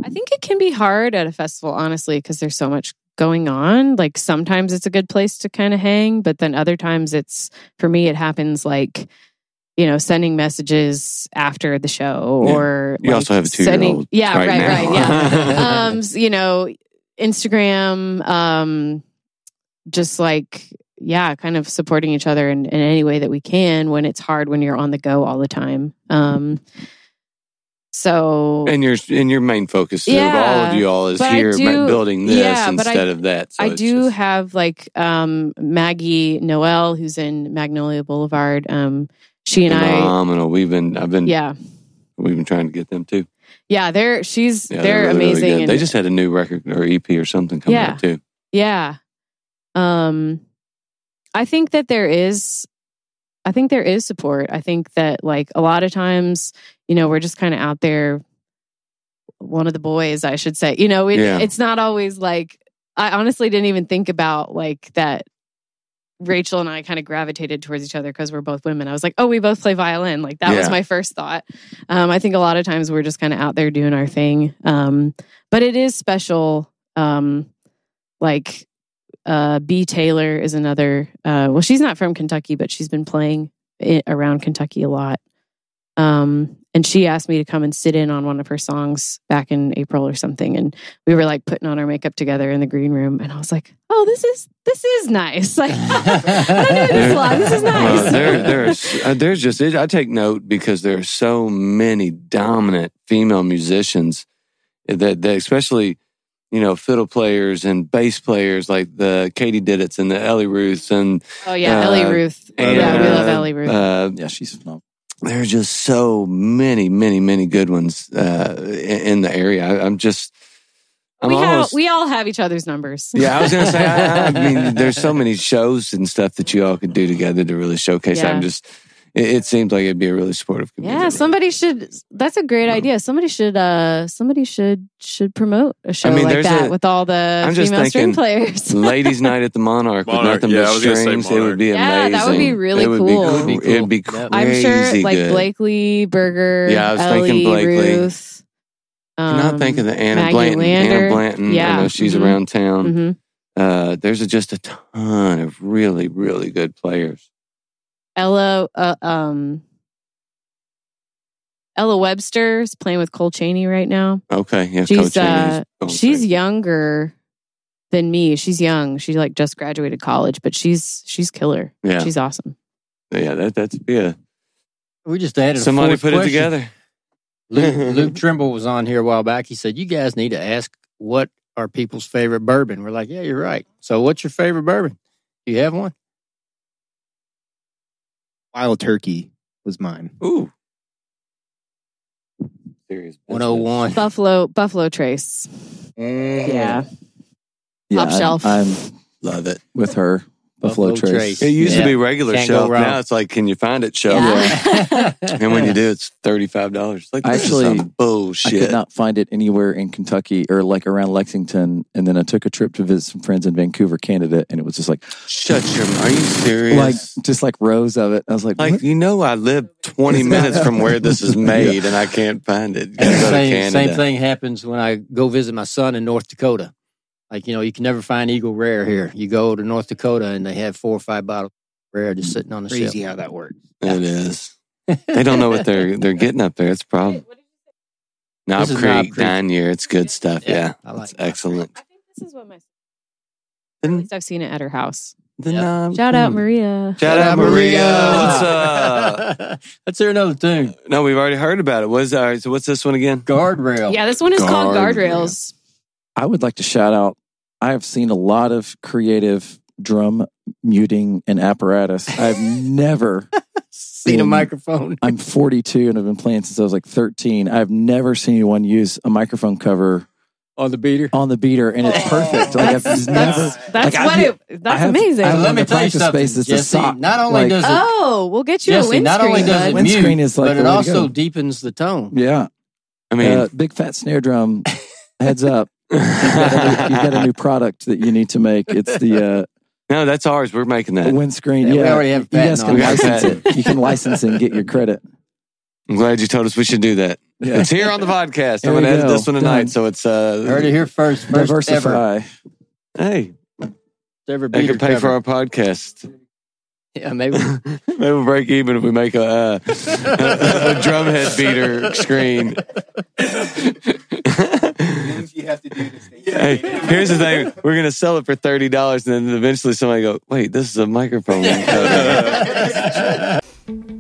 I think it can be hard at a festival, honestly, because there's so much going on. Like sometimes it's a good place to kind of hang, but then other times it's, for me, it happens like, you know, sending messages after the show Yeah. or You like, also have a sending- Yeah, right right, right, yeah. um, you know, Instagram, um, just like, yeah, kind of supporting each other in, in any way that we can when it's hard when you're on the go all the time. Um, so And your and your main focus of all of you all is here do- building this yeah, but I- instead of that. So I do just- have like um, Maggie Noel, who's in Magnolia Boulevard. Um, she and I, phenomenal. We've been I've been yeah, we've been trying to get them too. yeah, they're she's Yeah, they're, really, really amazing. and, they just had a new record or EP or something coming Yeah. out too. yeah. Um, I think that there is, I think there is support. I think that like a lot of times, you know, we're just kind of out there. One of the boys, I should say, you know, it, Yeah. it's not always like I honestly didn't even think about like that. Rachel and I kind of gravitated towards each other because we're both women. I was like, oh, we both play violin. Like that was my first thought. Um, I think a lot of times we're just kind of out there doing our thing. Um, but it is special. Um, like uh, B. Taylor is another. Uh, well, she's not from Kentucky, but she's been playing it around Kentucky a lot. Um, and she asked me to come and sit in on one of her songs back in April or something, and we were like putting on our makeup together in the green room, and I was like, "Oh, this is this is nice." Like, I don't this a. This is nice. Well, there, there's, uh, there's just, I take note because there are so many dominant female musicians that, that especially, you know, fiddle players and bass players like the Katie Diddits and the Ellie Ruths and, oh yeah, uh, Ellie Ruth. and, yeah, we love Ellie Ruth. Uh, Yeah, she's phenomenal. there are just so many, many, many good ones uh, in, in the area. I, I'm just, I'm we, almost. have, we all have each other's numbers. yeah, I was gonna say. I, I mean, there's so many shows and stuff that you all could do together to really showcase. Yeah. I'm just, it, it seems like it'd be a really supportive community. Yeah, somebody should. That's a great idea. Somebody should. uh Somebody should should promote a show mean, like that a- with all the I'm just female string players. Ladies' night at the Monarch, with Monarch, nothing yeah, but was strings. It would Monarch. be Yeah, amazing. that would be really it would cool. Be, It would be It'd cool. be Yep. I'm sure, crazy like good. Blakely Berger, Yeah, I was Ellie, thinking Blakely. Ruth. Can I um, think of the Anna Maggie Blanton? Anna Blanton. Yeah, I know she's mhm. around town. mhm. Uh, there's a, just a ton of really, really good players. Ella, uh, um, Ella Webster's playing with Cole Chaney right now. Okay, yeah, She's Coach uh, she's younger than me. She's young. She like just graduated college, but she's she's killer. yeah, She's awesome. yeah. That that's yeah. We just added Somebody fourth put it together. Luke, Luke Trimble was on here a while back. He said, "You guys need to ask what are people's favorite bourbon." We're like, "Yeah, you're right." So, what's your favorite bourbon? Do you have one? Wild Turkey was mine. Ooh, serious. One hundred one. Buffalo Buffalo Trace. Mm. Yeah. Yeah, Top I'm- shelf. I'm, Love it. with her. Buffalo, Buffalo Trace. Trace. It used Yeah. to be regular Can't shelf. Now it's like, can you find it shelf? Yeah. And when you do, it's thirty five dollars. Like this Actually, is some I bullshit. could not find it anywhere in Kentucky or like around Lexington. And then I took a trip to visit some friends in Vancouver, Canada, and it was just like, Shut your. Are you serious? like just like rows of it. I was like, Like what? you know, I live twenty minutes from where this is made, and I can't find it. Gotta And the go to same, same thing happens when I go visit my son in North Dakota. Like, you know, you can never find Eagle Rare here. You go to North Dakota and they have four or five bottles of Rare just sitting on the Crazy shelf. how that works. It is. They don't know what they're they're getting up there. It's a problem. Knob Creek, Knob Creek. nine year. It's good stuff. Yeah, Yeah, I like it's Knob Creek. excellent. I think this is what my at Then least I've seen it at her house. the Yep. Knob Shout out Creek. Maria. Shout out Maria. What's up? Let's hear another tune. No, we've already heard about it. What's all right? So what's this one again? Guardrail. Yeah, this one is called Guardrail. Guardrails. I would like to shout out. I have seen a lot of creative drum muting and apparatus. I've never Seen a microphone. I'm 42 and I've been playing since I was like 13. I've never seen anyone use a microphone cover on the beater. on the beater, and it's perfect. Like I've just never. That's Like, what have- it. I That's have- amazing. I have- let me tell you something. space is the Jesse, sock. not only Like- does it, oh, we'll get you a windscreen. not only does it. Windscreen mute, is like but it also deepens the tone. Yeah, I mean, uh, big fat snare drum. Heads up, you've got, a new, you've got a new product that you need to make. It's the no, that's ours. We're making uh, that. windscreen. Yeah, Yeah, we already have you guys can it. License it. You can license it and get your credit. I'm glad you told us we should do that. Yeah. It's here on the podcast. There I'm going to we edit go. this one tonight, Done. so it's uh. Heard it here first. First ever, Diversify. Hey, ever they beater can pay for our podcast. Yeah, maybe. Maybe we'll break even if we make a, uh, a drumhead beater screen. You have to do to stay. hey, here's the thing: we're gonna sell it for thirty dollars, and then eventually somebody go, "Wait, this is a microphone."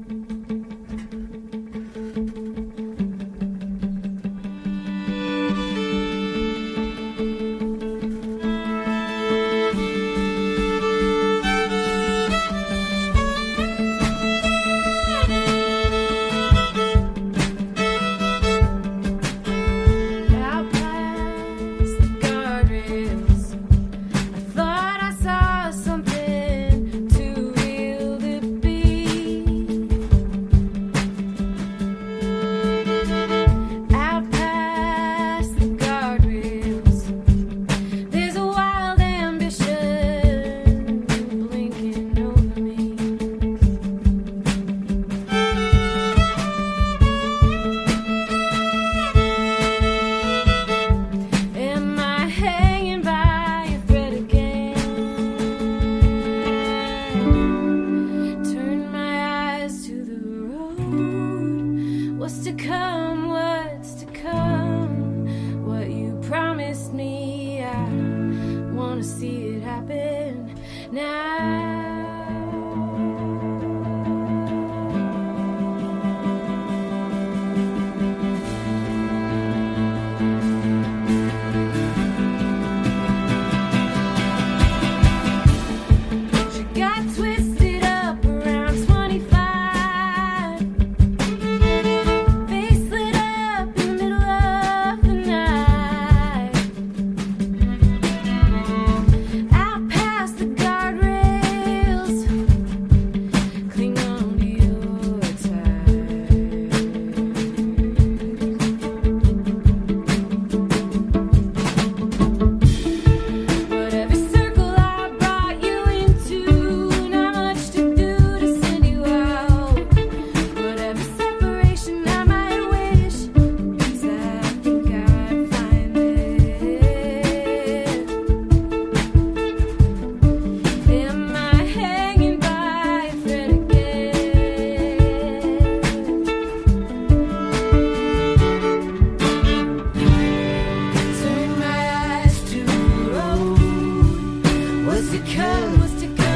come was to come.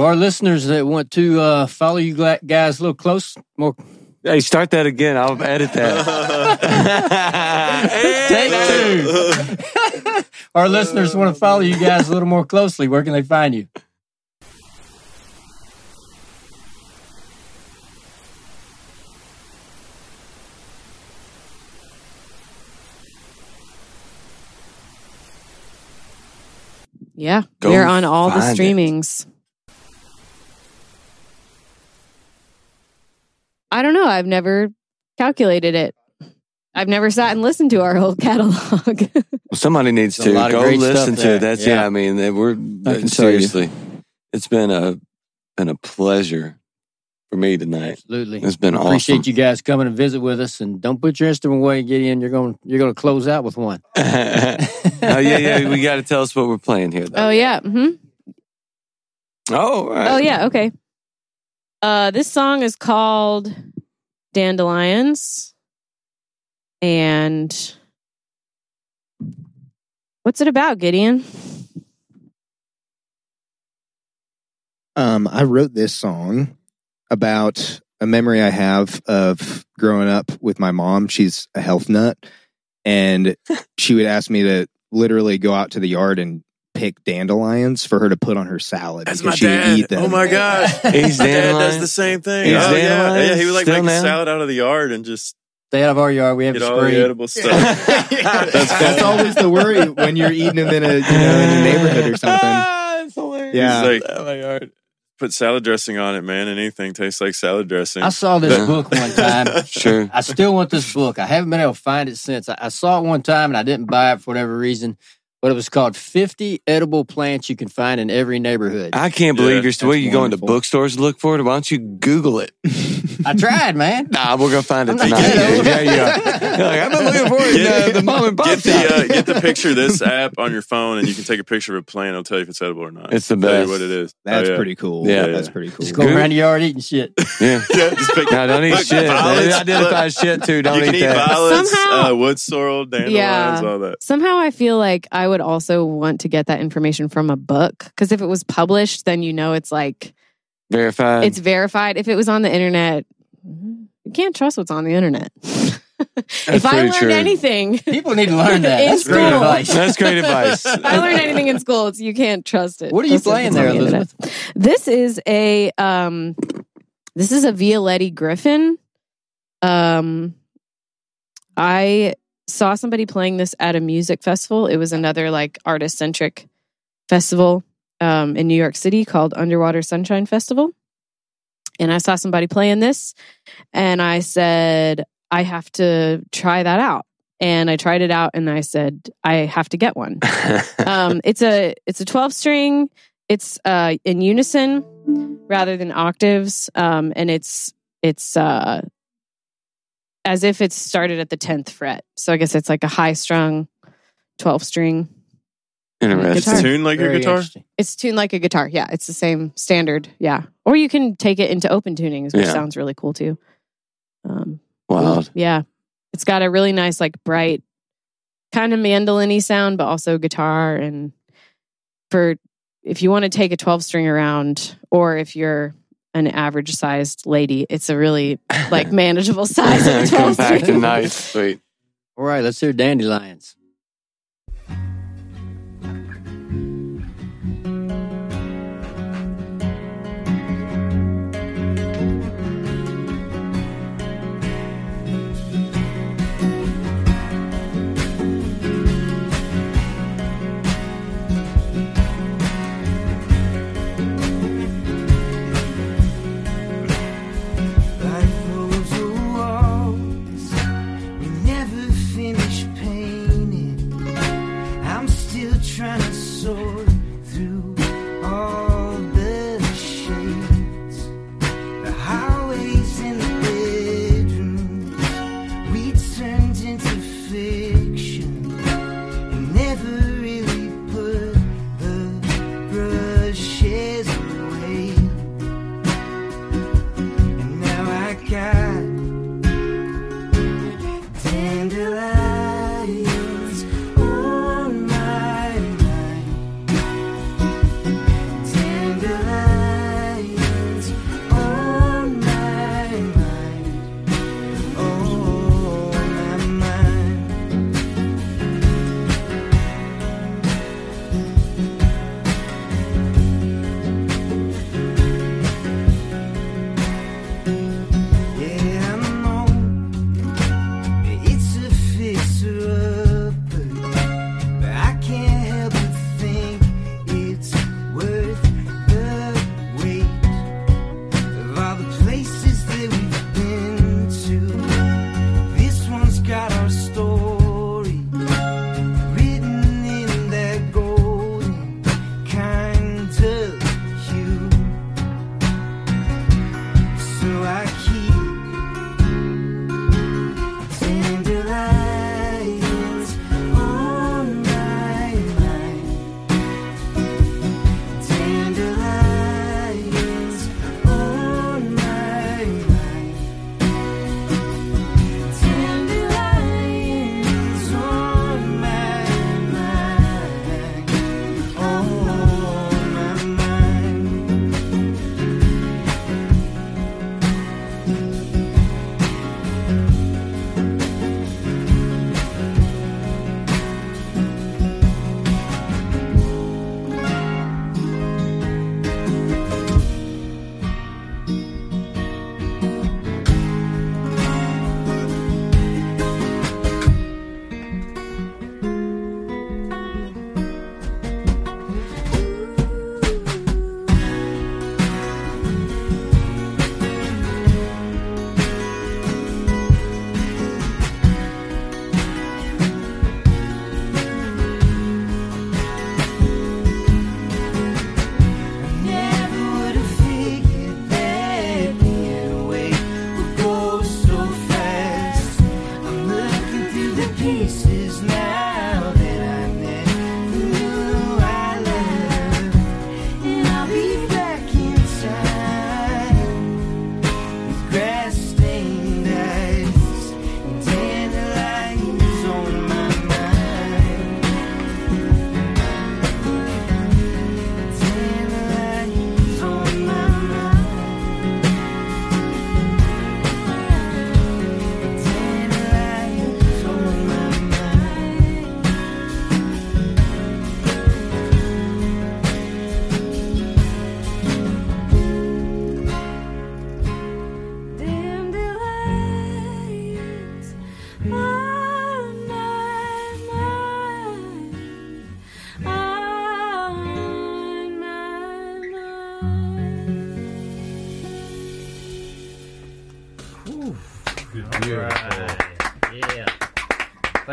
So our listeners that want to uh, follow you guys a little close, more Hey, start that again. I'll edit that. Take two. our listeners want to follow you guys a little more closely. Where can they find you? Yeah, Go we're on all the streamings. it. I don't know. I've never calculated it. I've never sat and listened to our whole catalog. Somebody needs There's a to lot of go great listen stuff to there. it. That's yeah. Yeah. I mean, we're I can seriously. It's been a been a pleasure for me tonight. Absolutely. It's been awesome. Appreciate you guys coming and visit with us, and don't put your instrument away, Gideon. You're going you're going to close out with one. oh yeah, yeah. We got to tell us what we're playing here. Though. oh yeah. hmm Oh, all right. Oh yeah. Okay. Uh, this song is called Dandelions, and what's it about, Gideon? Um, I wrote this song about a memory I have of growing up with my mom. She's a health nut, and she would ask me to literally go out to the yard and pick dandelions for her to put on her salad That's because my she would dad. eat them. Oh my god. He's My dad does the same thing. He's oh yeah. dandelions Yeah, he would like still make now? a salad out of the yard and just Stay out of our yard. We have get a all the spree. edible stuff. that's, That's that's always the worry when you're eating them in a you know in a neighborhood or something. That's hilarious. Yeah. He's like, Oh my god. put salad dressing on it, man, and anything tastes like salad dressing. I saw this book one time. Sure. I still want this book. I haven't been able to find it since. I, I saw it one time and I didn't buy it for whatever reason. But it was called 50 Edible Plants You Can Find in Every Neighborhood. I, I can't believe Yeah, you're still. You going to bookstores to look for it? Why don't you Google it? I tried, man. Nah, we're gonna find it I'm tonight. kidding. yeah, you are. You're like, I've been looking for it. in, uh, the mom and pop get the uh, get the picture of this app on your phone, and you can take a picture of a plant. It'll tell you if it's edible or not. It's the Tell you best. what it is. That's Oh, yeah. pretty cool. Yeah. that's pretty cool. Just go around the yard eating shit. yeah. Yeah, just pick. No, don't eat Look, shit. violets, identify look, shit too. Don't you can eat eat that. violets, Somehow- uh, wood sorrel, dandelions, Yeah. all that. Somehow I feel like I would also want to get that information from a book because if it was published, then you know it's like Verified. it's verified. If it was on the internet, you can't trust what's on the internet. if I learned true. anything, People need to learn that. In That's great advice. That's great advice. if I learned anything in school, it's you can't trust it. What are you That's playing on there, the. Elizabeth? This is a um, this is a Veillette Gryphon. Um, I saw somebody playing this at a music festival. It was another like artist centric festival um, in New York City called Underwater Sunshine Festival. And I saw somebody playing this, and I said, I have to try that out. And I tried it out, and I said, I have to get one um, it's a it's a 12 string it's uh in unison rather than octaves um and it's it's uh as if it's started at the 10th fret. So i guess it's like a high strung 12 string. Interesting. It's tuned like your Very guitar. it's tuned like a guitar. Yeah it's the same standard. Yeah. Or you can take it into open tunings which Yeah. sounds really cool too. Um Wild. yeah. It's got a really nice like bright kind of mandolin-y sound but also guitar. And for if you want to take a 12 string around or if you're an average sized lady it's a really like manageable size of 12 Compact and nice. Sweet. All right, let's hear Dandelions.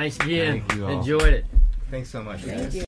Thanks again. Thank you all. Enjoyed it. Thanks so much, guys.